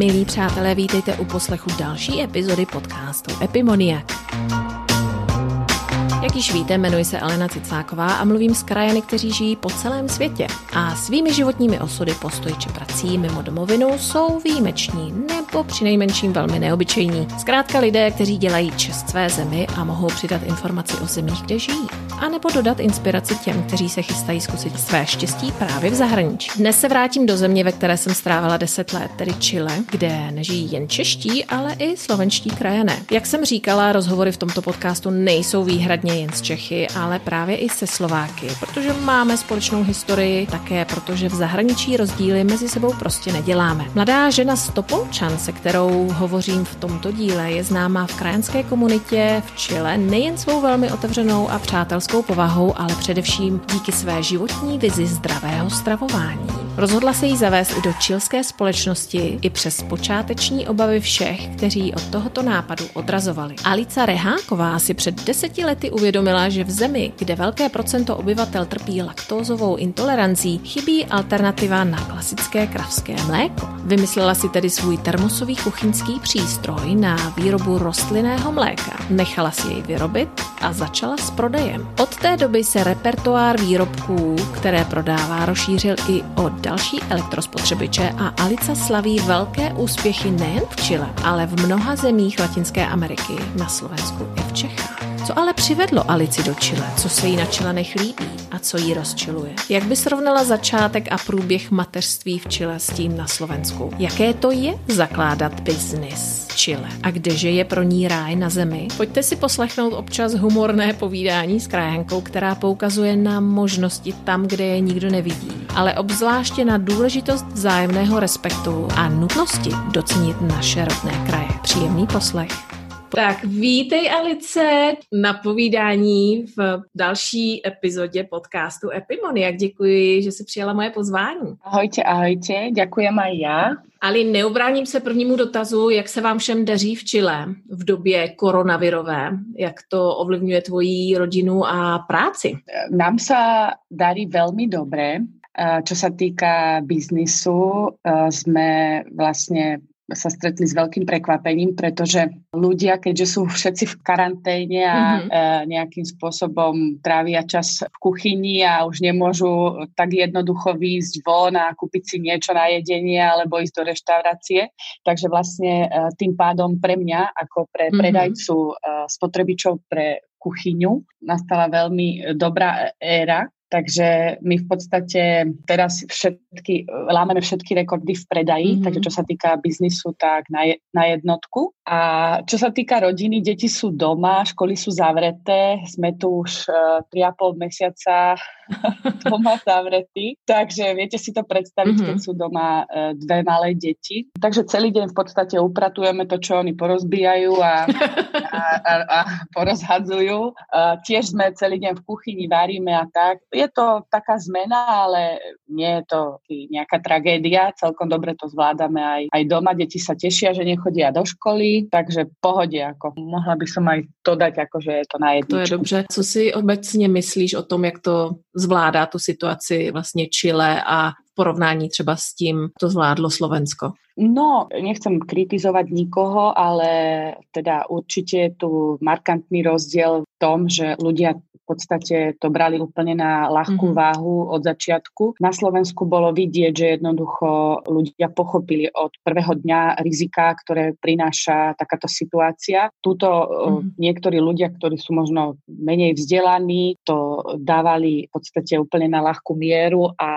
Milí přátelé, vítejte u poslechu další epizody podcastu Epimoniak. Jak již víte, jmenuji se Alena Cicáková a mluvím s krajany, kteří žijí po celém světě. A svými životními osudy, postoji či prací mimo domovinu jsou výjimeční nebo přinejmenším velmi neobyčejní. Zkrátka lidé, kteří dělají čest své zemi a mohou přidat informaci o zemích, kde žijí. A nebo dodat inspiraci těm, kteří se chystají zkusit své štěstí právě v zahraničí. Dnes se vrátím do země, ve které jsem strávila 10 let, tedy Chile, kde nežijí jen čeští, ale i slovenští krajané. Jak jsem říkala, rozhovory v tomto podcastu nejsou výhradně rozhodně jen z Čechy, ale právě i se Slováky, protože máme společnou historii, také protože v zahraničí rozdíly mezi sebou prostě neděláme. Mladá žena z Topolčan, se kterou hovořím v tomto díle, je známá v krajanské komunitě v Chile nejen svou velmi otevřenou a přátelskou povahou, ale především díky své životní vizi zdravého stravování. Rozhodla se jí zavést i do čilské společnosti i přes počáteční obavy všech, kteří od tohoto nápadu odrazovali. Alica Reháková si před deseti lety uvědomila, že v zemi, kde velké procento obyvatel trpí laktózovou intolerancí, chybí alternativa na klasické kravské mléko. Vymyslela si tedy svůj termosový kuchyňský přístroj na výrobu rostlinného mléka. Nechala si jej vyrobit a začala s prodejem. Od té doby se repertoár výrobků, které prodává, rozšířil i o další elektrospotřebiče a Alica slaví velké úspěchy nejen v Chile, ale v mnoha zemích Latinské Ameriky, na Slovensku i v Čechách. Co ale přivedlo Alici do Chile? Co se jí na Čilanech líbí a co jí rozčiluje? Jak by srovnala začátek a průběh mateřství v Chile s tím na Slovensku? Jaké to je zakládat biznis Chile? A kdeže je pro ní ráj na zemi? Pojďte si poslechnout občas humorné povídání s krajankou, která poukazuje na možnosti tam, kde je nikdo nevidí, ale obzvláště na důležitost vzájemného respektu a nutnosti docenit naše rodné kraje. Příjemný poslech. Tak vítej Alice na povídání v další epizodě podcastu Jak Děkuji, že jsi přijala moje pozvání. Ahojte, ahojte, děkujem aj já. Ali, neobráním se prvnímu dotazu, jak se vám všem daří v Chile v době koronavirové, jak to ovlivňuje tvoji rodinu a práci? Nám se darí velmi dobré. Čo sa týka biznisu, sme vlastne sa stretli s veľkým prekvapením, pretože ľudia, keďže sú všetci v karanténe a mm-hmm. nejakým spôsobom trávia čas v kuchyni a už nemôžu tak jednoducho výjsť von a kúpiť si niečo na jedenie alebo ísť do reštaurácie. Takže vlastne tým pádom pre mňa ako pre mhm. predajcu mm-hmm. spotrebičov pre kuchyňu nastala veľmi dobrá éra, Takže my v podstate teraz všetky, lámeme všetky rekordy v predaji, mm-hmm. takže čo sa týka biznisu, tak na, je, na jednotku. A čo sa týka rodiny, deti sú doma, školy sú zavreté, sme tu už uh, e, 3,5 mesiaca doma zavretí, takže viete si to predstaviť, mm-hmm. keď sú doma uh, dve malé deti. Takže celý deň v podstate upratujeme to, čo oni porozbijajú a, a, a, a porozhadzujú. Uh, tiež sme celý deň v kuchyni, varíme a tak je to taká zmena, ale nie je to nejaká tragédia. Celkom dobre to zvládame aj, aj doma. Deti sa tešia, že nechodia do školy, takže pohode. Ako. Mohla by som aj to dať, ako že je to na jedničku. To je dobře. Co si obecně myslíš o tom, jak to zvládá tu situaci vlastně Chile a v porovnání třeba s tím, to zvládlo Slovensko? No, nechcem kritizovať nikoho, ale teda určite je tu markantný rozdiel v tom, že ľudia podstate to brali úplne na ľahkú mm-hmm. váhu od začiatku. Na Slovensku bolo vidieť, že jednoducho ľudia pochopili od prvého dňa rizika, ktoré prináša takáto situácia. Tuto mm-hmm. niektorí ľudia, ktorí sú možno menej vzdelaní, to dávali v podstate úplne na ľahkú mieru a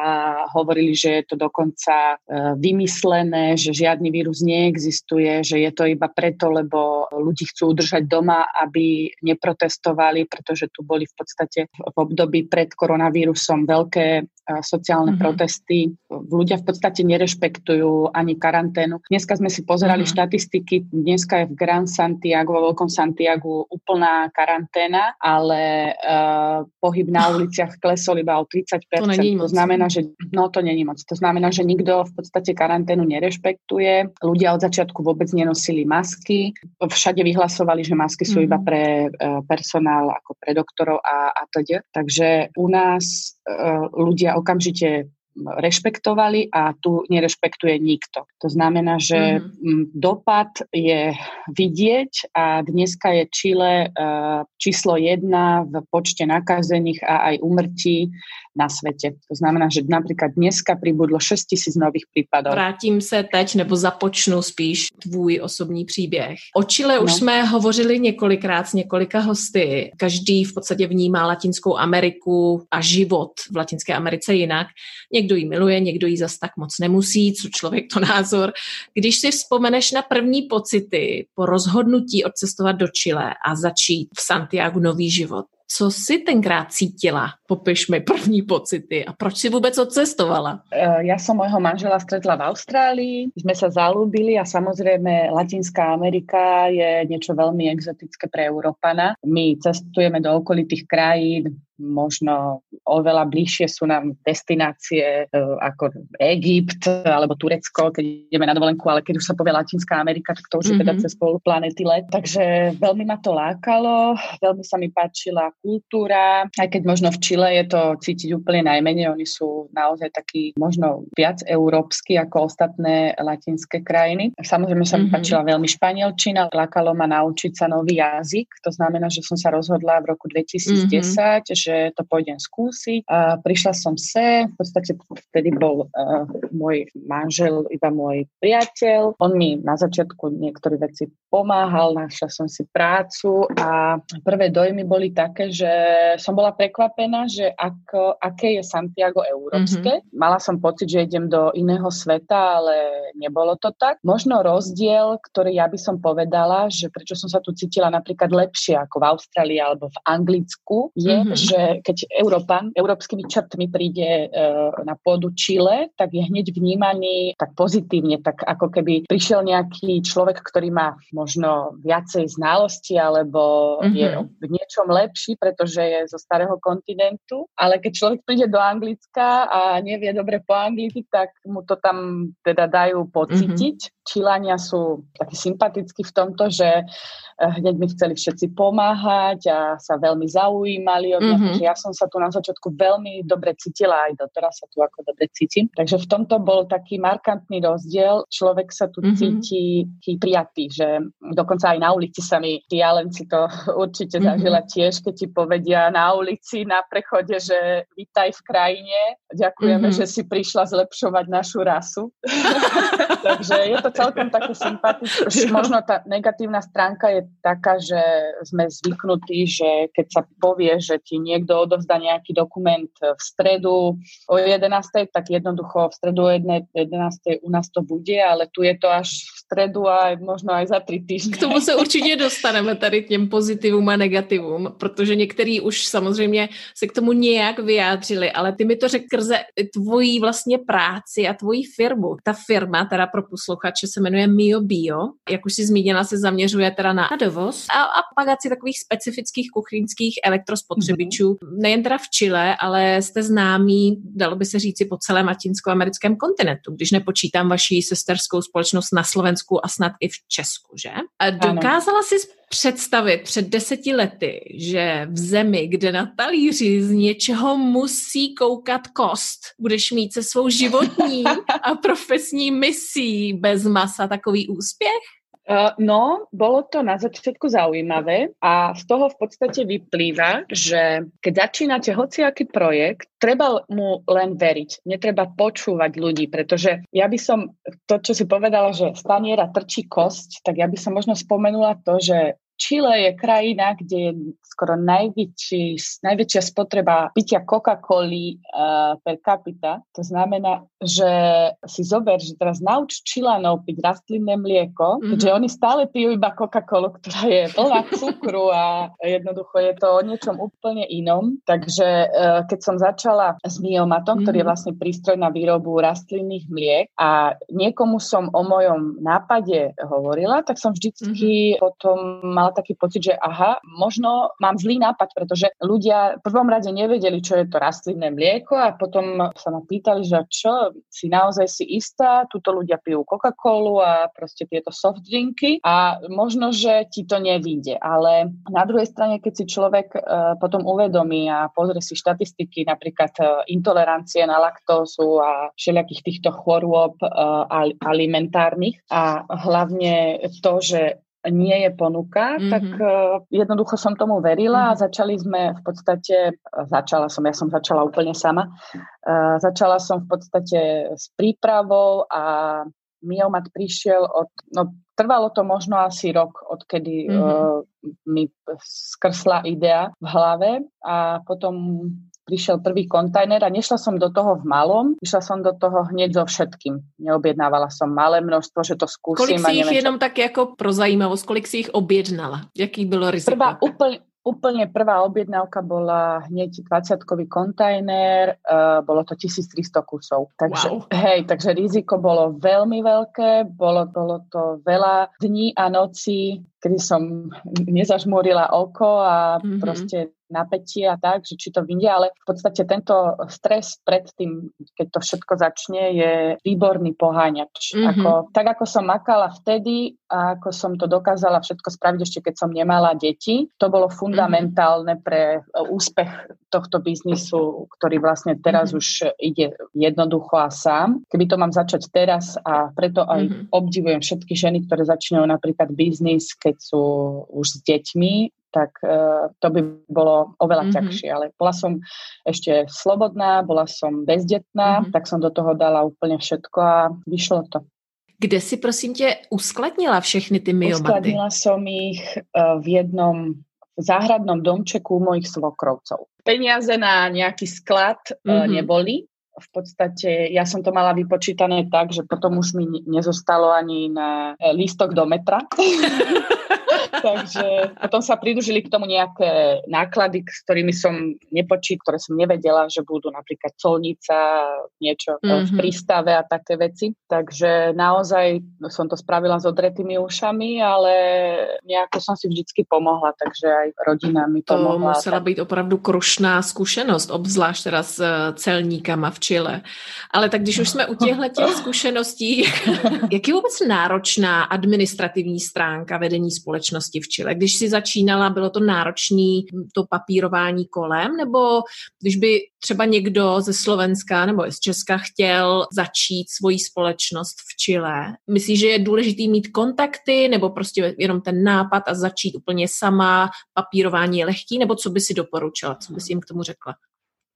hovorili, že je to dokonca e, vymyslené, že žiadny vírus neexistuje, že je to iba preto, lebo ľudí chcú udržať doma, aby neprotestovali, pretože tu boli v podstate v období pred koronavírusom veľké sociálne mm-hmm. protesty. Ľudia v podstate nerešpektujú ani karanténu. Dneska sme si pozerali mm-hmm. štatistiky, dneska je v Grand Santiago, vo Veľkom Santiagu úplná karanténa, ale uh, pohyb na uliciach klesol iba o 30%. To, to znamená, že no to není moc. To znamená, že nikto v podstate karanténu nerešpektuje. Ľudia od začiatku vôbec nenosili masky. Všade vyhlasovali, že masky sú mm-hmm. iba pre uh, personál, ako pre doktorov a, a teda. Takže u nás uh, ľudia okamžite rešpektovali a tu nerešpektuje nikto. To znamená, že mm-hmm. dopad je vidieť a dneska je Chile uh, číslo jedna v počte nakazených a aj umrtí na svete. To znamená, že napríklad dneska pribudlo 6 tisíc nových prípadov. Vrátím se teď, nebo započnu spíš tvůj osobní příběh. O Chile no. už jsme hovořili několikrát s několika hosty. Každý v podstatě vnímá Latinskou Ameriku a život v Latinské Americe jinak. Někdo ji miluje, někdo ji zas tak moc nemusí, co člověk to názor. Když si vzpomeneš na první pocity po rozhodnutí odcestovat do Chile a začít v Santiago nový život, co si tenkrát cítila? Popiš mi první pocity a proč si vůbec odcestovala? E, ja som môjho manžela stretla v Austrálii, sme sa zalúbili a samozrejme Latinská Amerika je niečo veľmi exotické pre Európana. My cestujeme do okolitých krajín, možno oveľa bližšie sú nám destinácie e, ako Egypt alebo Turecko, keď ideme na dovolenku, ale keď už sa povie Latinská Amerika, tak to už mm-hmm. je teda mhm. cez pol planety let. Takže veľmi ma to lákalo, veľmi sa mi páčila kultúra, aj keď možno v Čile je to cítiť úplne najmenej, oni sú naozaj takí možno viac európsky ako ostatné latinské krajiny. Samozrejme sa mi mm-hmm. páčila veľmi španielčina, lákalo ma naučiť sa nový jazyk, to znamená, že som sa rozhodla v roku 2010, mm-hmm že to pôjdem skúsiť. A prišla som se, v podstate vtedy bol uh, môj manžel iba môj priateľ. On mi na začiatku niektoré veci pomáhal, našla som si prácu a prvé dojmy boli také, že som bola prekvapená, že ako, aké je Santiago európske. Mm-hmm. Mala som pocit, že idem do iného sveta, ale nebolo to tak. Možno rozdiel, ktorý ja by som povedala, že prečo som sa tu cítila napríklad lepšie ako v Austrálii alebo v Anglicku, je, mm-hmm. že keď Európan európskymi črtmi príde uh, na pôdu Čile, tak je hneď vnímaný tak pozitívne, tak ako keby prišiel nejaký človek, ktorý má možno viacej znalosti alebo mm-hmm. je v niečom lepší, pretože je zo starého kontinentu, ale keď človek príde do Anglicka a nevie dobre po anglicky, tak mu to tam teda dajú pocítiť. Mm-hmm. Čilania sú takí sympatickí v tomto, že Eh, hneď mi chceli všetci pomáhať a sa veľmi zaujímali od mňa, mm-hmm. takže ja som sa tu na začiatku veľmi dobre cítila, aj doteraz sa tu ako dobre cítim. Takže v tomto bol taký markantný rozdiel, človek sa tu mm-hmm. cíti prijatý, že dokonca aj na ulici sa mi, ty len si to určite mm-hmm. zažila tiež, keď ti povedia na ulici, na prechode, že vítaj v krajine, ďakujeme, mm-hmm. že si prišla zlepšovať našu rasu. takže je to celkom také sympatické. Možno tá negatívna stránka je taká, že sme zvyknutí, že keď sa povie, že ti niekto odovzdá nejaký dokument v stredu o 11, tak jednoducho v stredu o 11 u nás to bude, ale tu je to až v stredu a možno aj za tři týdny. K tomu se určitě dostaneme tady k těm pozitivům a negativům, protože některý už samozřejmě se k tomu nějak vyjádřili, ale ty mi to řekl krze tvojí vlastně práci a tvojí firmu. Ta firma, teda pro posluchače, se jmenuje Mio Bio. Jak už si zmínila, se zaměřuje teda na dovoz a, a pagaci takových specifických kuchyňských elektrospotřebičů. Mm-hmm. Nejen teda v Chile, ale jste známí, dalo by se říci, po celém latinskoamerickém kontinentu, když nepočítám vaší sesterskou společnost na Slovensku a snad i v Česku, že? Dokázala si představit před deseti lety, že v zemi, kde na talíři z něčeho musí koukat kost, budeš mít se svou životní a profesní misí bez masa takový úspěch? Uh, no, bolo to na začiatku zaujímavé a z toho v podstate vyplýva, že keď začínate hociaký projekt, treba mu len veriť, netreba počúvať ľudí, pretože ja by som, to čo si povedala, že staniera trčí kosť, tak ja by som možno spomenula to, že Chile je krajina, kde je skoro najväčší, najväčšia spotreba pitia Coca-Coli uh, per capita. To znamená, že si zober, že teraz nauč Čilanov piť rastlinné mlieko, mm-hmm. keďže oni stále pijú iba Coca-Colu, ktorá je plná cukru a jednoducho je to o niečom úplne inom. Takže uh, keď som začala s Miomatom, mm-hmm. ktorý je mhm. vlastne prístroj na výrobu rastlinných mliek a niekomu som o mojom nápade hovorila, tak som vždycky mm-hmm. potom mala taký pocit, že aha, možno mám zlý nápad, pretože ľudia v prvom rade nevedeli, čo je to rastlinné mlieko a potom sa ma pýtali, že čo, si naozaj si istá, tuto ľudia pijú Coca-Colu a proste tieto soft drinky a možno, že ti to nevíde, ale na druhej strane, keď si človek uh, potom uvedomí a pozrie si štatistiky napríklad uh, intolerancie na laktózu a všelijakých týchto chorôb uh, alimentárnych a hlavne to, že nie je ponuka, mm-hmm. tak uh, jednoducho som tomu verila mm-hmm. a začali sme v podstate, začala som, ja som začala úplne sama, uh, začala som v podstate s prípravou a miomat prišiel od, no trvalo to možno asi rok, odkedy mm-hmm. uh, mi skrsla idea v hlave a potom prišiel prvý kontajner a nešla som do toho v malom, išla som do toho hneď so všetkým. Neobjednávala som malé množstvo, že to skúsim. Kolik si ich jenom tak jako pro zajímavosť, kolik si ich objednala? Jaký bylo riziko? Prvá, úplne, Úplne prvá objednávka bola hneď 20-kový kontajner, uh, bolo to 1300 kusov. Takže, wow. hej, takže riziko bolo veľmi veľké, bolo, bolo to veľa dní a nocí, kedy som nezažmúrila oko a mm-hmm. proste napätie a tak, že či to vyjde, ale v podstate tento stres pred tým, keď to všetko začne, je výborný poháňač. Mm-hmm. Ako, tak ako som makala vtedy a ako som to dokázala všetko spraviť ešte keď som nemala deti, to bolo mhm. fundamentálne mm-hmm. pre e, úspech tohto biznisu, ktorý vlastne teraz mm-hmm. už ide jednoducho a sám. Keby to mám začať teraz a preto aj mm-hmm. obdivujem všetky ženy, ktoré začínajú napríklad biznis, keď sú už s deťmi, tak uh, to by bolo oveľa mm-hmm. ťažšie. Ale bola som ešte slobodná, bola som bezdetná, mm-hmm. tak som do toho dala úplne všetko a vyšlo to. Kde si prosím tě uskladnila všechny ty myomaty? Uskladnila som ich uh, v jednom záhradnom domčeku mojich svokrovcov. Peniaze na nejaký sklad mm-hmm. neboli, v podstate ja som to mala vypočítané tak, že potom už mi nezostalo ani na lístok do metra. Takže potom sa pridružili k tomu nejaké náklady, s ktorými som nepočít, ktoré som nevedela, že budú napríklad colnica, niečo mm-hmm. v mhm. prístave a také veci. Takže naozaj som to spravila s odretými ušami, ale nejako som si vždycky pomohla, takže aj rodina mi pomohla. To musela tak... být opravdu krušná zkušenost, obzvlášť teda s eh, celníkama v Chile. Ale tak když už jsme u těchto těch zkušeností, jak je vůbec náročná administrativní stránka vedení společnosti? Společnosti v Chile. Když si začínala, bylo to náročné to papírování kolem, nebo když by třeba někdo ze Slovenska nebo z Česka chtěl začít svoji společnost v Chile, myslíš, že je důležitý mít kontakty, nebo prostě jenom ten nápad a začít úplně sama, papírování je lehký, nebo co by si doporučila, co by si jim k tomu řekla?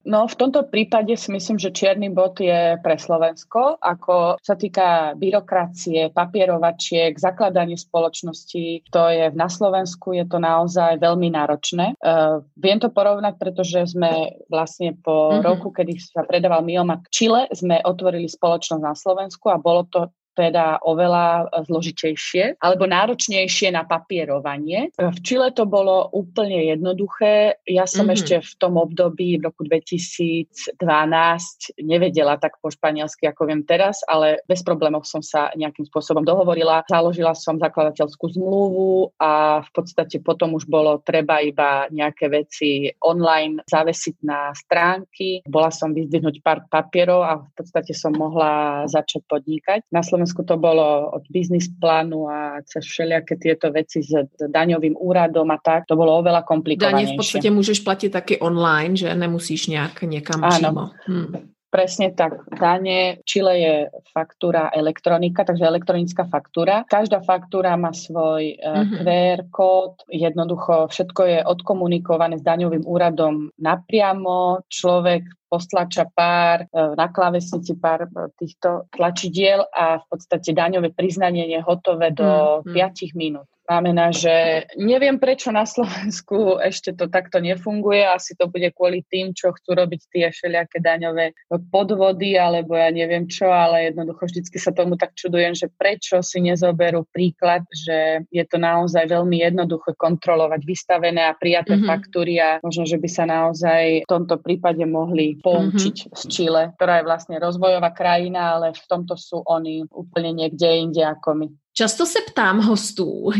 No v tomto prípade si myslím, že čierny bod je pre Slovensko, ako sa týka byrokracie, papierovačiek, zakladanie spoločnosti, to je na Slovensku, je to naozaj veľmi náročné. Uh, viem to porovnať, pretože sme vlastne po mm-hmm. roku, kedy sa predával Miomat Chile, sme otvorili spoločnosť na Slovensku a bolo to teda oveľa zložitejšie alebo náročnejšie na papierovanie. V Čile to bolo úplne jednoduché. Ja som mm-hmm. ešte v tom období v roku 2012 nevedela tak po španielsky, ako viem teraz, ale bez problémov som sa nejakým spôsobom dohovorila. Založila som zakladateľskú zmluvu a v podstate potom už bolo treba iba nejaké veci online zavesiť na stránky. Bola som vyzdvihnúť pár papierov a v podstate som mohla začať podnikať. Na Slovensku Slovensku to bolo od biznis plánu a cez všelijaké tieto veci s, daňovým úradom a tak, to bolo oveľa komplikovanejšie. Daně v podstate môžeš platiť taky online, že nemusíš nejak niekam Áno. Hm. Presne tak. Dane, Chile je faktúra elektronika, takže elektronická faktúra. Každá faktúra má svoj mm-hmm. QR kód, jednoducho všetko je odkomunikované s daňovým úradom napriamo. Človek postlača pár, e, na klávesnici pár e, týchto tlačidiel a v podstate daňové priznanie je hotové do mm-hmm. 5 minút znamená, že neviem, prečo na Slovensku ešte to takto nefunguje. Asi to bude kvôli tým, čo chcú robiť tie všelijaké daňové podvody, alebo ja neviem čo, ale jednoducho vždycky sa tomu tak čudujem, že prečo si nezoberú príklad, že je to naozaj veľmi jednoduché kontrolovať vystavené a prijaté mm-hmm. faktúry a možno, že by sa naozaj v tomto prípade mohli poučiť mm-hmm. z Čile, ktorá je vlastne rozvojová krajina, ale v tomto sú oni úplne niekde inde ako my. Často se ptám hostů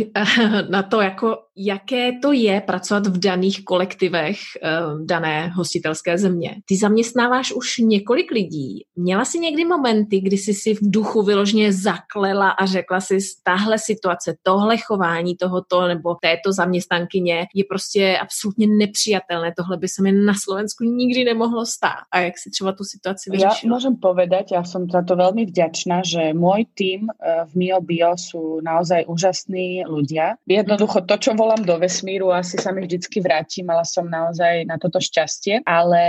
na to, jako jaké to je pracovat v daných kolektivech eh, dané hostitelské země. Ty zaměstnáváš už několik lidí. Měla jsi někdy momenty, kdy jsi si v duchu vyložně zaklela a řekla si, tahle situace, tohle chování tohoto nebo této zaměstnankyně je prostě absolutně nepřijatelné. Tohle by se mi na Slovensku nikdy nemohlo stát. A jak si třeba tu situaci vyřešila? Ja môžem povedať, ja som za to veľmi vďačná, že môj tým eh, v Mio Bio sú naozaj úžasní ľudia. Jednoducho to, čo volám do vesmíru, asi sa mi vždycky vráti, mala som naozaj na toto šťastie, ale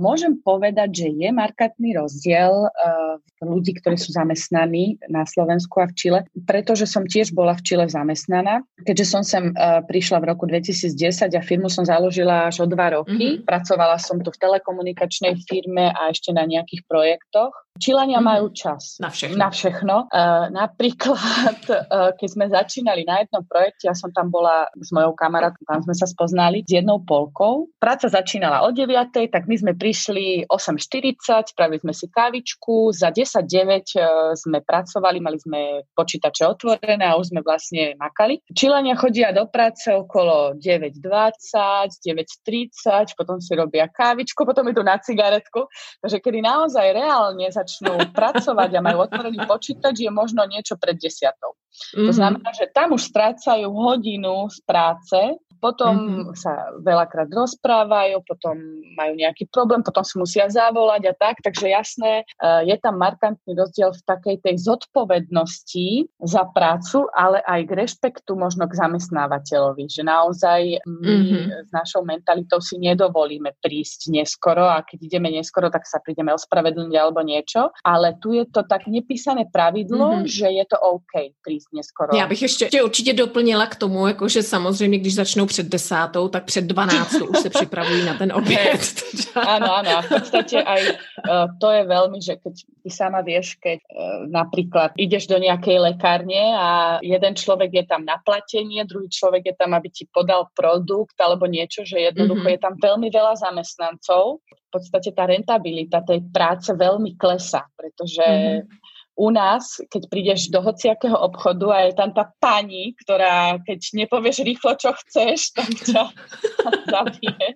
môžem povedať, že je markantný rozdiel uh, ľudí, ktorí sú zamestnaní na Slovensku a v Čile, pretože som tiež bola v Čile zamestnaná. Keďže som sem uh, prišla v roku 2010 a firmu som založila až o dva roky, mm-hmm. pracovala som tu v telekomunikačnej firme a ešte na nejakých projektoch. Čilania mm-hmm. majú čas. Na všechno. Na všechno. Uh, napríklad, uh, keď sme začínali na jednom projekte, ja som tam bola s mojou kamarátkou, tam sme sa spoznali s jednou polkou. Práca začínala o 9, tak my sme prišli 8.40, spravili sme si kávičku, za 10.9 uh, sme pracovali, mali sme počítače otvorené a už sme vlastne makali. Čilania chodia do práce okolo 9.20, 9.30, potom si robia kávičku, potom idú na cigaretku. Takže kedy naozaj reálne za začnú pracovať a majú otvorený počítač, je možno niečo pred desiatou. Mm-hmm. To mhm. znamená, že tam už strácajú hodinu z práce potom mm-hmm. sa veľakrát rozprávajú, potom majú nejaký problém, potom si musia zavolať a tak. Takže jasné, eh, je tam markantný rozdiel v takej tej zodpovednosti za prácu, ale aj k rešpektu možno k zamestnávateľovi, že naozaj my mm-hmm. s našou mentalitou si nedovolíme prísť neskoro a keď ideme neskoro, tak sa prídeme ospravedlniť alebo niečo. Ale tu je to tak nepísané pravidlo, mm-hmm. že je to OK prísť neskoro. Já bych ještě určitě doplnila k tomu, jakože samozřejmě, když začnou před desátou, tak před dvanáctou už se připravují na ten oběd. áno, áno. A v podstate aj uh, to je veľmi, že keď ty sama vieš, keď uh, napríklad ideš do nejakej lekárne a jeden človek je tam na platenie, druhý človek je tam, aby ti podal produkt alebo niečo, že jednoducho mm-hmm. je tam veľmi veľa zamestnancov. V podstate tá rentabilita tej práce veľmi klesa, pretože mm-hmm u nás, keď prídeš do hociakého obchodu a je tam tá pani, ktorá keď nepovieš rýchlo, čo chceš, tak ťa zabije.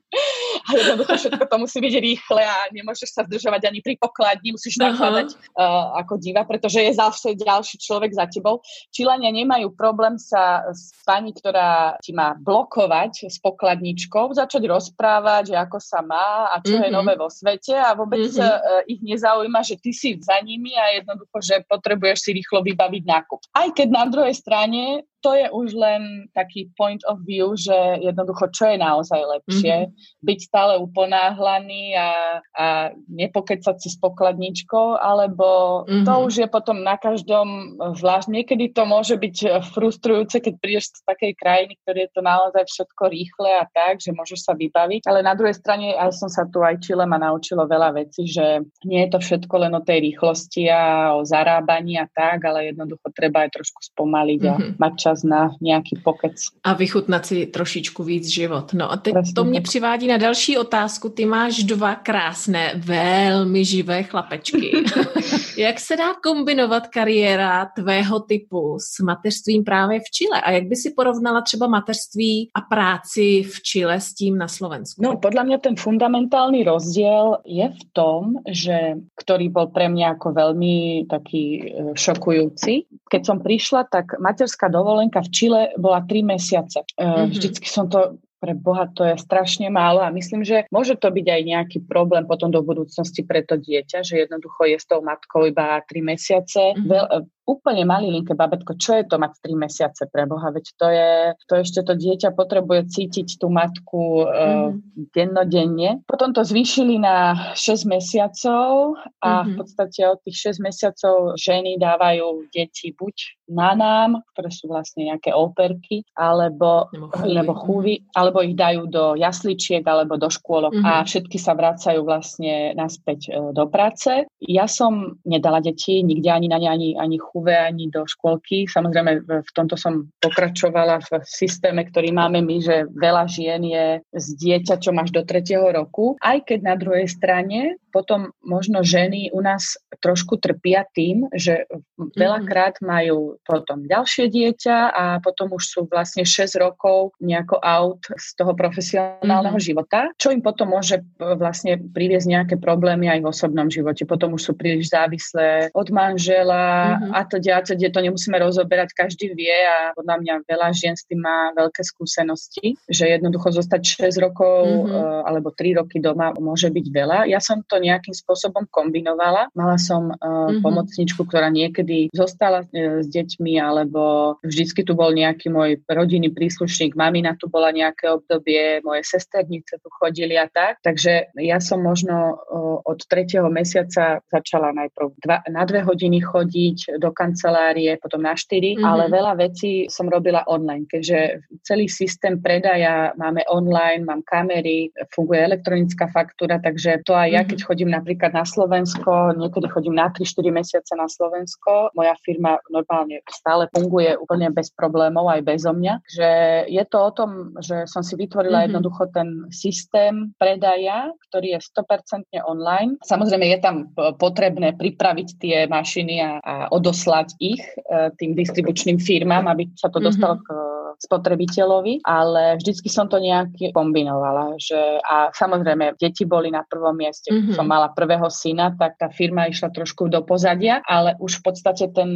A jednoducho všetko to musí byť rýchle a nemôžeš sa zdržovať ani pri pokladni, musíš nakladať uh, ako diva, pretože je zase ďalší človek za tebou. Čilania nemajú problém sa s pani, ktorá ti má blokovať s pokladničkou, začať rozprávať, že ako sa má a čo mm-hmm. je mhm. nové vo svete a vôbec mm-hmm. ich nezaujíma, že ty si za nimi a jednoducho, že že potrebuješ si rýchlo vybaviť nákup. Aj keď na druhej strane to je už len taký point of view, že jednoducho, čo je naozaj lepšie, mm-hmm. byť stále uponáhlaný a, a nepokecať si s pokladničkou, alebo mm-hmm. to už je potom na každom zvlášť. Niekedy to môže byť frustrujúce, keď prídeš z takej krajiny, ktoré je to naozaj všetko rýchle a tak, že môžeš sa vybaviť. Ale na druhej strane, ja som sa tu aj Čile ma naučilo veľa vecí, že nie je to všetko len o tej rýchlosti a o zarábaní a tak, ale jednoducho treba aj trošku spomaliť mm-hmm. a mať čas čas na nějaký pokec. A vychutnat si trošičku víc život. No a teď Presně. to mě přivádí na další otázku. Ty máš dva krásné, velmi živé chlapečky. jak se dá kombinovat kariéra tvého typu s mateřstvím právě v Chile? A jak by si porovnala třeba mateřství a práci v Chile s tím na Slovensku? No, podľa mňa ten fundamentálny rozdiel je v tom, že, ktorý bol pre mňa ako veľmi taký e, šokujúci. Keď som prišla, tak materská dovolenka dovolenka v Čile bola 3 mesiace. Mm-hmm. Vždycky som to pre Boha to je strašne málo a myslím, že môže to byť aj nejaký problém potom do budúcnosti pre to dieťa, že jednoducho je s tou matkou iba 3 mesiace. Mm-hmm. Veľ, úplne linké babetko, čo je to mať 3 mesiace pre Boha, veď to je, to ešte to dieťa potrebuje cítiť tú matku mm. dennodenne. Potom to zvýšili na 6 mesiacov a mm-hmm. v mhm. podstate od tých 6 mesiacov ženy dávajú deti buď na nám, ktoré sú vlastne nejaké operky, alebo, alebo chúvy, alebo ich dajú do jasličiek alebo do škôlok mm-hmm. a všetky sa vracajú vlastne naspäť uh, do práce. Ja som nedala deti nikde ani na ne, ani, ani chúvy UV ani do škôlky. Samozrejme, v tomto som pokračovala v systéme, ktorý máme my, že veľa žien je s dieťačom až do tretieho roku. Aj keď na druhej strane potom možno ženy u nás trošku trpia tým, že veľakrát majú potom ďalšie dieťa a potom už sú vlastne 6 rokov nejako out z toho profesionálneho mm-hmm. života, čo im potom môže vlastne priviesť nejaké problémy aj v osobnom živote. Potom už sú príliš závislé od manžela mm-hmm. a to ďalej, to nemusíme rozoberať, každý vie a podľa mňa veľa žien s tým má veľké skúsenosti, že jednoducho zostať 6 rokov mm-hmm. alebo 3 roky doma môže byť veľa. Ja som to nejakým spôsobom kombinovala. Mala som mm-hmm. pomocničku, ktorá niekedy zostala uh, s deťmi, alebo vždycky tu bol nejaký môj rodinný príslušník, mamina tu bola nejaké obdobie, moje sesternice tu chodili a tak. Takže ja som možno od tretieho mesiaca začala najprv dva, na dve hodiny chodiť do kancelárie, potom na štyri, mm-hmm. ale veľa vecí som robila online, keďže celý systém predaja máme online, mám kamery, funguje elektronická faktúra, takže to aj ja, keď chodím napríklad na Slovensko, niekedy chodím na 3-4 mesiace na Slovensko. Moja firma normálne stále funguje úplne bez problémov aj bezo mňa. Že je to o tom, že som si vytvorila mm-hmm. jednoducho ten systém predaja, ktorý je 100% online. Samozrejme je tam potrebné pripraviť tie mašiny a, a odoslať ich e, tým distribučným firmám, aby sa to dostalo mm-hmm. k spotrebiteľovi, ale vždycky som to nejak kombinovala. Že, a samozrejme, deti boli na prvom mieste. Mm-hmm. Som mala prvého syna, tak tá firma išla trošku do pozadia, ale už v podstate ten,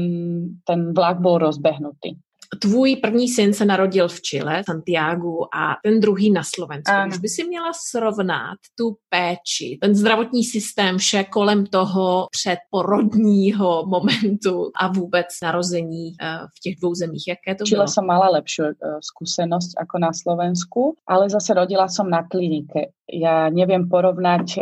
ten vlak bol rozbehnutý. Tvůj první syn se narodil v Chile, Santiago, a ten druhý na Slovensku. Ano. Když by si měla srovnat tu péči, ten zdravotní systém, vše kolem toho předporodního momentu a vůbec narození uh, v těch dvou zemích, jaké to Chile bylo? som mala lepšiu uh, skúsenosť ako na Slovensku, ale zase rodila som na klinike ja neviem porovnať e,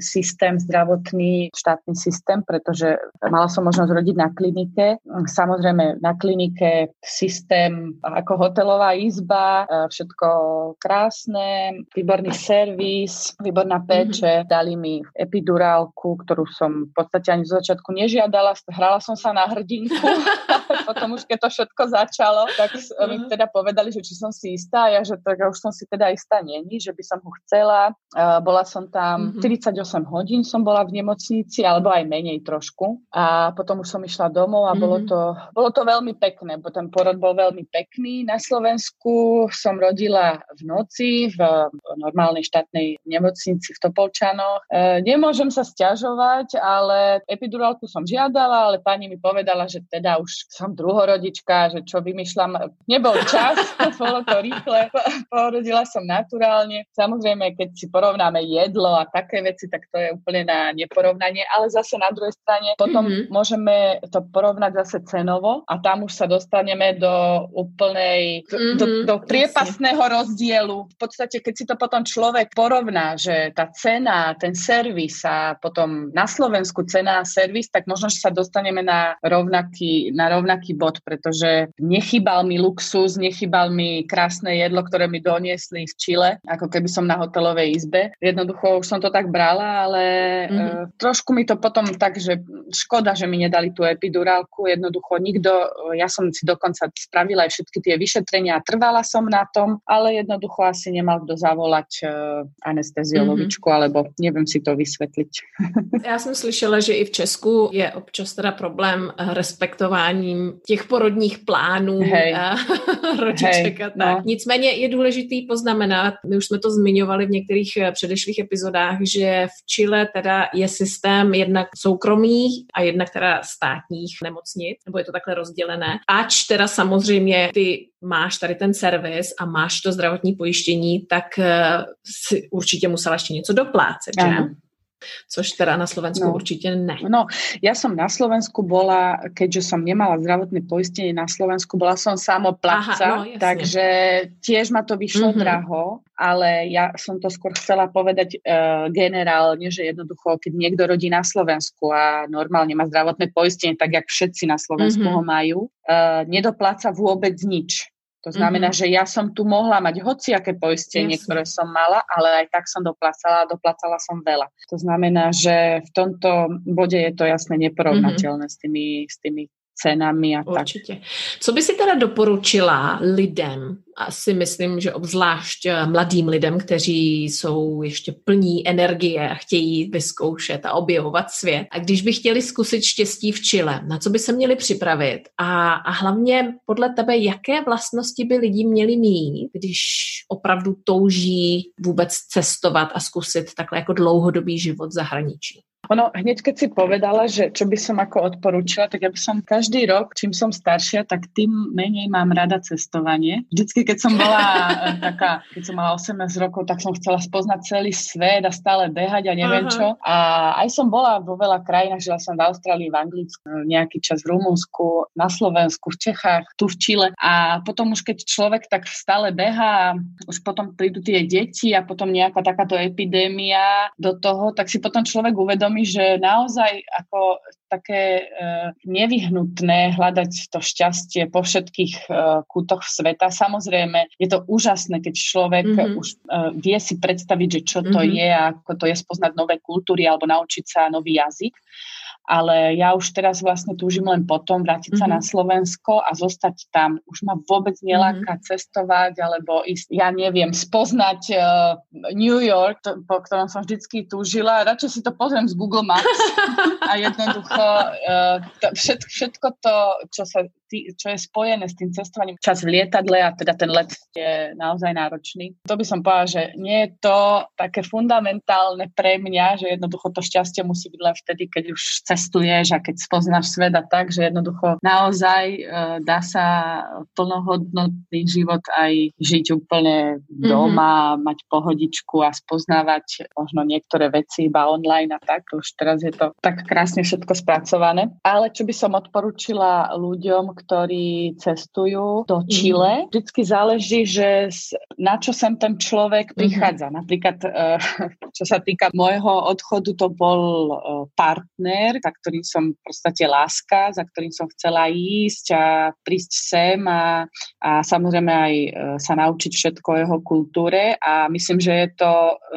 systém zdravotný, štátny systém, pretože mala som možnosť rodiť na klinike. Samozrejme, na klinike systém ako hotelová izba, e, všetko krásne, výborný servis, výborná mhm. péče. Mm-hmm. Dali mi epidurálku, ktorú som v podstate ani zo začiatku nežiadala. Hrala som sa na hrdinku. Potom už keď to všetko začalo, tak mi mhm. teda povedali, že či som si istá. Ja, že tak už som si teda istá není, že by som ho chcela. Bola som tam mm-hmm. 48 hodín som bola v nemocnici, alebo aj menej trošku. A potom už som išla domov a bolo, mhm. to, bolo to veľmi pekné, bo ten porod bol veľmi pekný. Na Slovensku som rodila v noci v normálnej štátnej nemocnici v Topolčanoch. E, nemôžem sa stiažovať, ale epidurálku som žiadala, ale pani mi povedala, že teda už som druhorodička, že čo vymýšľam. Nebol čas, bolo to rýchle, porodila som naturálne. Samozrejme keď si porovnáme jedlo a také veci, tak to je úplne na neporovnanie, ale zase na druhej strane potom mm-hmm. môžeme to porovnať zase cenovo a tam už sa dostaneme do úplnej, mm-hmm. do, do priepasného rozdielu. V podstate, keď si to potom človek porovná, že tá cena, ten servis a potom na Slovensku cena a servis, tak možno, že sa dostaneme na rovnaký, na rovnaký bod, pretože nechybal mi luxus, nechybal mi krásne jedlo, ktoré mi doniesli z Chile, ako keby som na hotel hotelovej izbe. Jednoducho už som to tak brala, ale mm-hmm. uh, trošku mi to potom tak, že škoda, že mi nedali tú epidurálku. Jednoducho nikto, ja som si dokonca spravila aj všetky tie vyšetrenia a trvala som na tom, ale jednoducho asi nemal kto zavolať uh, anesteziologičku, mm-hmm. alebo neviem si to vysvetliť. Já jsem slyšela, že i v Česku je občas teda problém respektováním těch porodních plánů Hej. a rodiček Hej, a tak. No. Nicméně je důležitý poznamenat, my už jsme to zmiňovali v některých eh, předešlých epizodách, že v Chile teda je systém jednak soukromých a jednak teda státních nemocnic, nebo je to takhle rozdělené. Ač teda samozřejmě ty máš tady ten servis a máš to zdravotní pojištění, tak eh, si určitě musela ještě něco doplácet, že? Ano. Což teda na Slovensku no. určite ne. No, ja som na Slovensku bola, keďže som nemala zdravotné poistenie na Slovensku, bola som samoplatca, no, takže tiež ma to vyšlo mm-hmm. draho, ale ja som to skôr chcela povedať uh, generálne, že jednoducho, keď niekto rodí na Slovensku a normálne má zdravotné poistenie, tak jak všetci na Slovensku mm-hmm. ho majú, uh, nedopláca vôbec nič. To znamená, mm-hmm. že ja som tu mohla mať hociaké poistenie, Jasne. ktoré som mala, ale aj tak som doplácala a doplácala som veľa. To znamená, že v tomto bode je to jasne neporovnateľné mm-hmm. s, tými, s tými cenami a Určitě. tak. Co by si teda doporučila lidem, asi myslím, že obzvlášť eh, mladým lidem, kteří jsou ještě plní energie a chtějí vyzkoušet a objevovat svět. A když by chtěli zkusit štěstí v Chile, na co by se měli připravit? A, a hlavně podle tebe, jaké vlastnosti by lidi měli mít, když opravdu touží vůbec cestovat a zkusit takhle jako dlouhodobý život v zahraničí? Ono, hneď keď si povedala, že čo by som ako odporúčila, tak ja by som každý rok, čím som staršia, tak tým menej mám rada cestovanie. Vždycky, keď som bola eh, taká, keď som mala 18 rokov, tak som chcela spoznať celý svet a stále behať a neviem Aha. čo. A aj som bola vo veľa krajinách, žila som v Austrálii, v Anglicku, nejaký čas v Rumunsku, na Slovensku, v Čechách, tu v Čile. A potom už keď človek tak stále beha, už potom prídu tie deti a potom nejaká takáto epidémia do toho, tak si potom človek uvedomí, mi, že naozaj ako také uh, nevyhnutné hľadať to šťastie po všetkých uh, kútoch sveta. Samozrejme, je to úžasné, keď človek mm-hmm. už uh, vie si predstaviť, že čo to mm-hmm. je a ako to je spoznať nové kultúry alebo naučiť sa nový jazyk ale ja už teraz vlastne túžim len potom vrátiť mm-hmm. sa na mhm. Slovensko a zostať tam. Už ma vôbec neláka mm-hmm. cestovať alebo ísť, ja neviem, spoznať uh, New York, to, po ktorom som vždycky túžila. Radšej si to pozriem z Google Maps a jednoducho uh, to, všetko, všetko to, čo sa tý, čo je spojené s tým cestovaním, čas v lietadle a teda ten let je naozaj náročný. To by som povedala, že nie je to také fundamentálne pre mňa, že jednoducho to šťastie musí byť len vtedy, keď už cestuješ a keď spoznáš svet a tak, že jednoducho naozaj e, dá sa plnohodnotný život aj žiť úplne doma, mm-hmm. mať pohodičku a spoznávať možno niektoré veci iba online a tak. Už teraz je to tak krásne všetko spracované. Ale čo by som odporúčila ľuďom, ktorí cestujú do mhm. Čile. Mm. Vždycky záleží, že na čo sem ten človek mhm. prichádza. Mm. Napríklad, eh, čo sa týka môjho odchodu, to bol eh, partner, za ktorým som v podstate láska, za ktorým som chcela ísť a prísť sem a, a samozrejme aj eh, sa naučiť všetko o jeho kultúre a myslím, že je to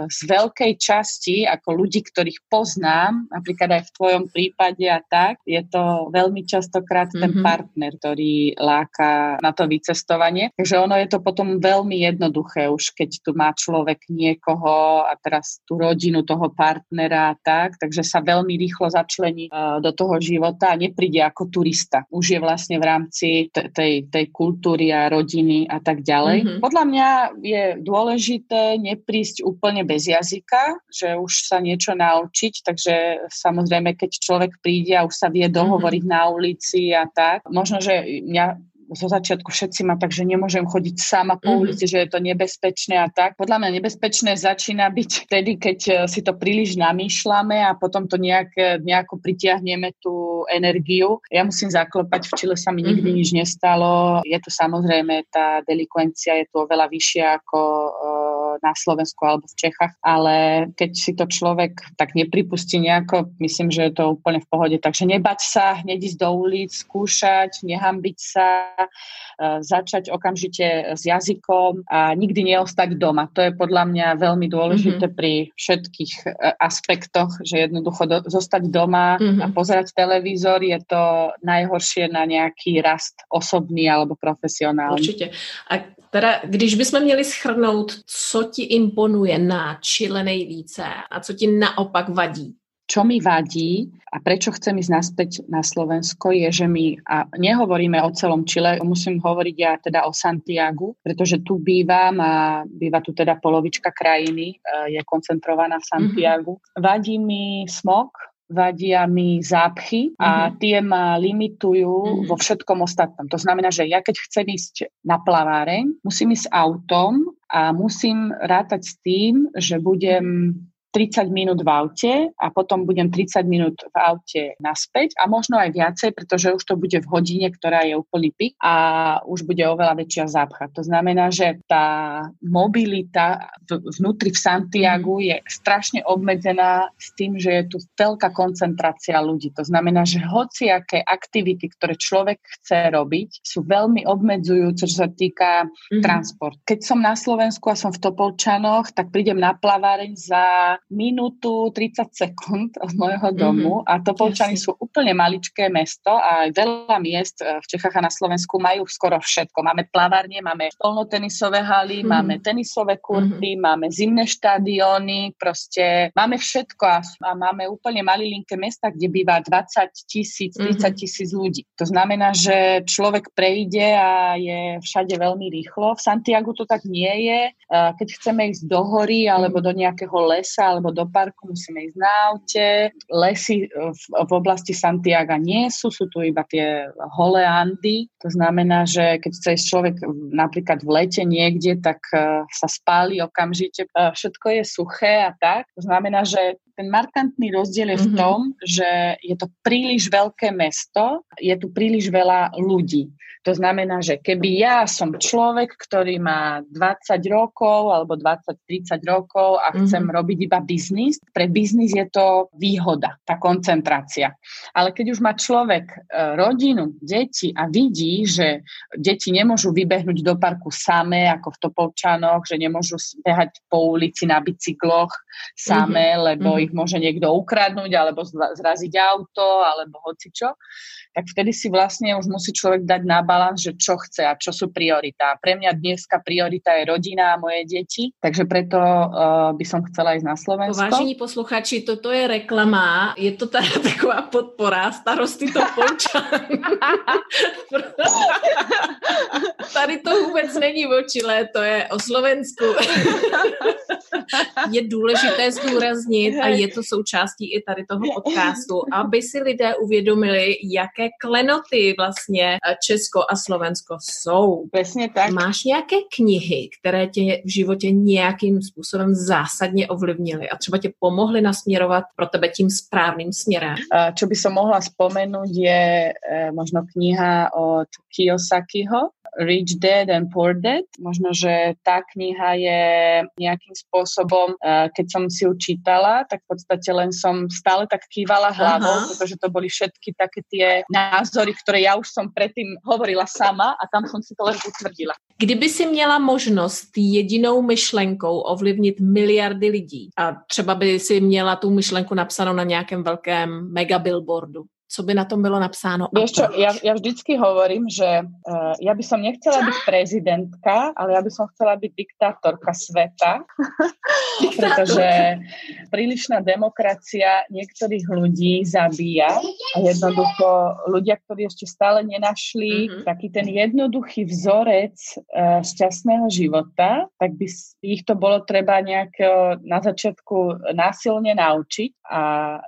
z veľkej časti ako ľudí, ktorých poznám, napríklad aj v tvojom prípade a tak, je to veľmi častokrát mm-hmm. ten mhm. Partner, ktorý láka na to vycestovanie. Takže ono je to potom veľmi jednoduché, už keď tu má človek niekoho a teraz tú rodinu toho partnera a tak, takže sa veľmi rýchlo začlení uh, do toho života a nepríde ako turista. Už je vlastne v rámci tej, tej kultúry a rodiny a tak ďalej. Mm-hmm. Podľa mňa je dôležité neprísť úplne bez jazyka, že už sa niečo naučiť, takže samozrejme, keď človek príde a už sa vie dohovoriť mm-hmm. na ulici a tak, možno že mňa zo začiatku všetci ma tak, že nemôžem chodiť sama po mm-hmm. ulici, že je to nebezpečné a tak. Podľa mňa nebezpečné začína byť vtedy, keď e, si to príliš namýšľame a potom to nejak, e, nejako pritiahneme tú energiu. Ja musím zaklopať, v Čile sa mi nikdy mm-hmm. nič nestalo. Je to samozrejme, tá delikvencia je tu oveľa vyššia ako uh, na Slovensku alebo v Čechách, ale keď si to človek tak nepripustí nejako, myslím, že je to úplne v pohode. Takže nebať sa, hneď ísť do ulic, skúšať, nehambiť sa, e, začať okamžite s jazykom a nikdy neostať doma. To je podľa mňa veľmi dôležité mm-hmm. pri všetkých e, aspektoch, že jednoducho do, zostať doma mm-hmm. a pozerať televízor je to najhoršie na nejaký rast osobný alebo profesionálny. Určite. A teda, když bychom měli schrnout, co ti imponuje na Chile nejvíce a co ti naopak vadí? Čo mi vadí a prečo chcem ísť naspäť na Slovensko je, že my, a nehovoríme o celom Čile, musím hovoriť ja teda o Santiagu, pretože tu bývam a býva tu teda polovička krajiny, e, je koncentrovaná v Santiagu. Mm-hmm. Vadí mi smog, vadia mi zápchy a mm-hmm. tie ma limitujú mm-hmm. vo všetkom ostatnom. To znamená, že ja keď chcem ísť na plaváreň, musím ísť autom a musím rátať s tým, že budem 30 minút v aute a potom budem 30 minút v aute naspäť a možno aj viacej, pretože už to bude v hodine, ktorá je úplný pik a už bude oveľa väčšia zápcha. To znamená, že tá mobilita vnútri v Santiagu je strašne obmedzená s tým, že je tu veľká koncentrácia ľudí. To znamená, že hociaké aktivity, ktoré človek chce robiť, sú veľmi obmedzujúce, čo sa týka mm-hmm. transport. Keď som na Slovensku a som v Topolčanoch, tak prídem na plaváreň za minútu 30 sekúnd od môjho domu mm-hmm. a Topolčany sú úplne maličké mesto a veľa miest v Čechách a na Slovensku majú skoro všetko. Máme plavárne, máme polnotenisové haly, mm-hmm. máme tenisové kurty, mm-hmm. máme zimné štadióny, proste máme všetko a, a máme úplne malilinké mesta, kde býva 20 tisíc, 30 mhm. tisíc ľudí. To znamená, že človek prejde a je všade veľmi rýchlo. V Santiagu to tak nie je. Keď chceme ísť do hory alebo mhm. do nejakého lesa alebo do parku, musíme ísť na aute. Lesy v, v oblasti Santiaga nie sú, sú tu iba tie holé Andy. To znamená, že keď chce ísť človek napríklad v lete niekde, tak sa spáli okamžite. Všetko je suché a tak. To znamená, že ten markantný rozdiel je v mhm. tom, že je to príliš veľké mesto, je tu príliš veľa ľudí. To znamená, že keby ja som človek, ktorý má 20 rokov alebo 20-30 rokov a chcem mm-hmm. robiť iba biznis, pre biznis je to výhoda, tá koncentrácia. Ale keď už má človek e, rodinu, deti a vidí, že deti nemôžu vybehnúť do parku samé, ako v Topolčanoch, že nemôžu behať po ulici na bicykloch samé, mm-hmm. lebo mm-hmm. ich môže niekto ukradnúť alebo zraziť auto alebo hocičo, tak vtedy si vlastne už musí človek dať na balans, že čo chce a čo sú priorita. Pre mňa dneska priorita je rodina a moje deti, takže preto uh, by som chcela ísť na Slovensko. Vážení posluchači, toto je reklama, je to teda taková podpora starosty to počan. Tady to vůbec není vočilé, to je o Slovensku. je důležité zdůraznit a je to součástí i tady toho podcastu, aby si lidé uvědomili, jaké klenoty vlastně eh, Česko a Slovensko jsou. Přesně tak. Máš nějaké knihy, které tě v životě nějakým způsobem zásadně ovlivnily a třeba tě pomohly nasměrovat pro tebe tím správným směrem? Čo by som mohla spomenúť je eh, možno kniha od Kiyosakiho, Rich Dad and Poor Dad. Možno, že tá kniha je nejakým spôsobom, eh, keď som si ju čítala, tak v podstate len som stále tak kývala hlavou, Aha. pretože to boli všetky také tie názory, ktoré ja už som predtým hovorila sama a tam som si to len utvrdila. Kdyby si měla možnost jedinou myšlenkou ovlivnit miliardy lidí a třeba by si měla tu myšlenku napsanou na nějakém velkém megabillboardu, co by na tom bylo napsáno? Vieš čo, ja, ja vždycky hovorím, že uh, ja by som nechcela byť prezidentka, ale ja by som chcela byť diktátorka sveta, pretože prílišná demokracia niektorých ľudí zabíja a jednoducho ľudia, ktorí ešte stále nenašli mm-hmm. taký ten jednoduchý vzorec uh, šťastného života, tak by ich to bolo treba nejak na začiatku násilne naučiť a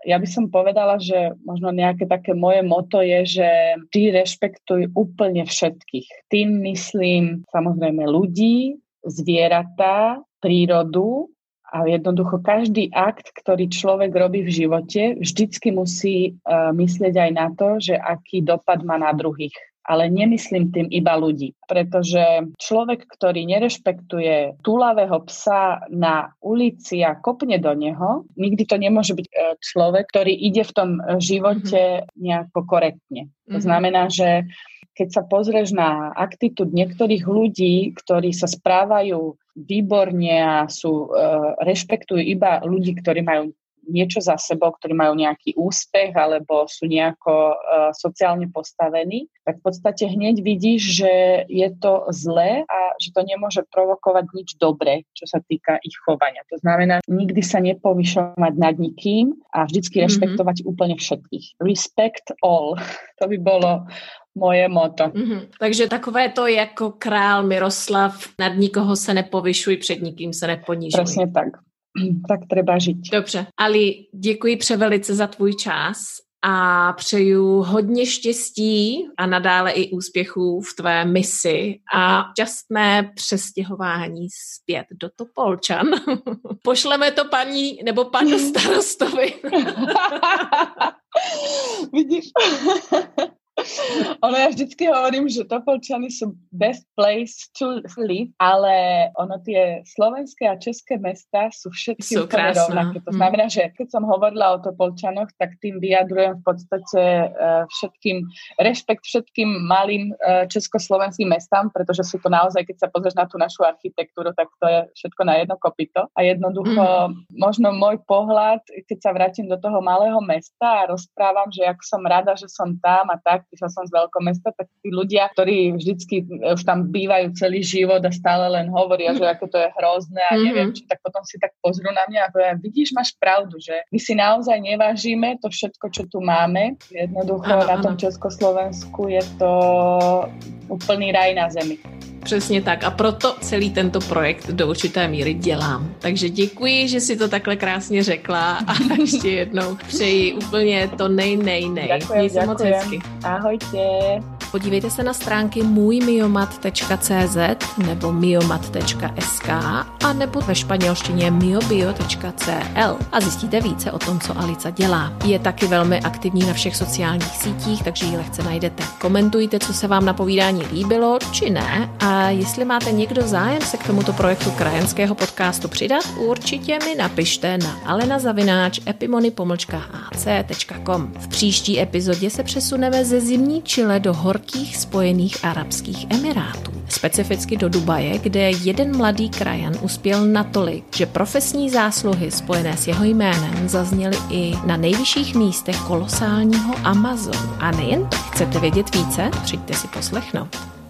ja by som povedala, že možno nejaké také moje moto je, že ty rešpektuj úplne všetkých. Tým myslím samozrejme ľudí, zvieratá, prírodu a jednoducho každý akt, ktorý človek robí v živote, vždycky musí uh, myslieť aj na to, že aký dopad má na druhých ale nemyslím tým iba ľudí. Pretože človek, ktorý nerešpektuje túlavého psa na ulici a kopne do neho, nikdy to nemôže byť e, človek, ktorý ide v tom živote mhm. nejako korektne. To mhm. znamená, že keď sa pozrieš na aktitud niektorých ľudí, ktorí sa správajú výborne a sú, uh, rešpektujú iba ľudí, ktorí majú niečo za sebou, ktorí majú nejaký úspech alebo sú nejako uh, sociálne postavení, tak v podstate hneď vidíš, že je to zlé a že to nemôže provokovať nič dobré, čo sa týka ich chovania. To znamená, nikdy sa nepovyšovať nad nikým a vždycky mm-hmm. rešpektovať úplne všetkých. Respect all. To by bolo moje moto. Mm-hmm. Takže takové to jako král Miroslav, nad nikoho se nepovyšuj, před nikým se neponížuj. Přesně tak. tak treba žiť. Dobře. Ali, děkuji převelice za tvůj čas a přeju hodně štěstí a nadále i úspěchů v tvé misi a šťastné přestěhování zpět do Topolčan. Pošleme to paní nebo panu starostovi. Vidíš? ono ja vždycky hovorím, že Topolčany sú best place to live, ale ono tie slovenské a české mesta sú všetky sú úplne rovnaké. To mhm. znamená, že keď som hovorila o Topolčanoch, tak tým vyjadrujem v podstate uh, všetkým, rešpekt všetkým malým uh, československým mestám, pretože sú to naozaj, keď sa pozrieš na tú našu architektúru, tak to je všetko na jedno kopito. A jednoducho, mm. možno môj pohľad, keď sa vrátim do toho malého mesta a rozprávam, že ak som rada, že som tam a tak, prišla som z veľkomesta, tak tí ľudia, ktorí vždycky už tam bývajú celý život a stále len hovoria, že ako to je hrozné a neviem mhm. čo, tak potom si tak pozrú na mňa a povedia, vidíš, máš pravdu, že my si naozaj nevážime to všetko, čo tu máme. Jednoducho ano, na tom Československu je to úplný raj na zemi. Přesně tak a proto celý tento projekt do určité míry dělám. Takže děkuji, že si to takhle krásně řekla a ještě jednou přeji úplně to nej, nej, nej. Měj se moc hezky. Ahojte. Podívejte se na stránky můjmiomat.cz nebo miomat.sk a nebo ve španělštině miobio.cl a zjistíte více o tom, co Alica dělá. Je taky velmi aktivní na všech sociálních sítích, takže ji lehce najdete. Komentujte, co se vám na povídání líbilo, či ne a jestli máte někdo zájem se k tomuto projektu krajenského podcastu přidat, určitě mi napište na alenazavináč epimony-ac.com. V příští epizodě se přesuneme ze zimní Chile do horkých spojených arabských emirátů. Specificky do Dubaje, kde jeden mladý krajan uspěl natolik, že profesní zásluhy spojené s jeho jménem zazněly i na nejvyšších místech kolosálního Amazonu. A nejen to, chcete vědět více? Přijďte si poslechnout.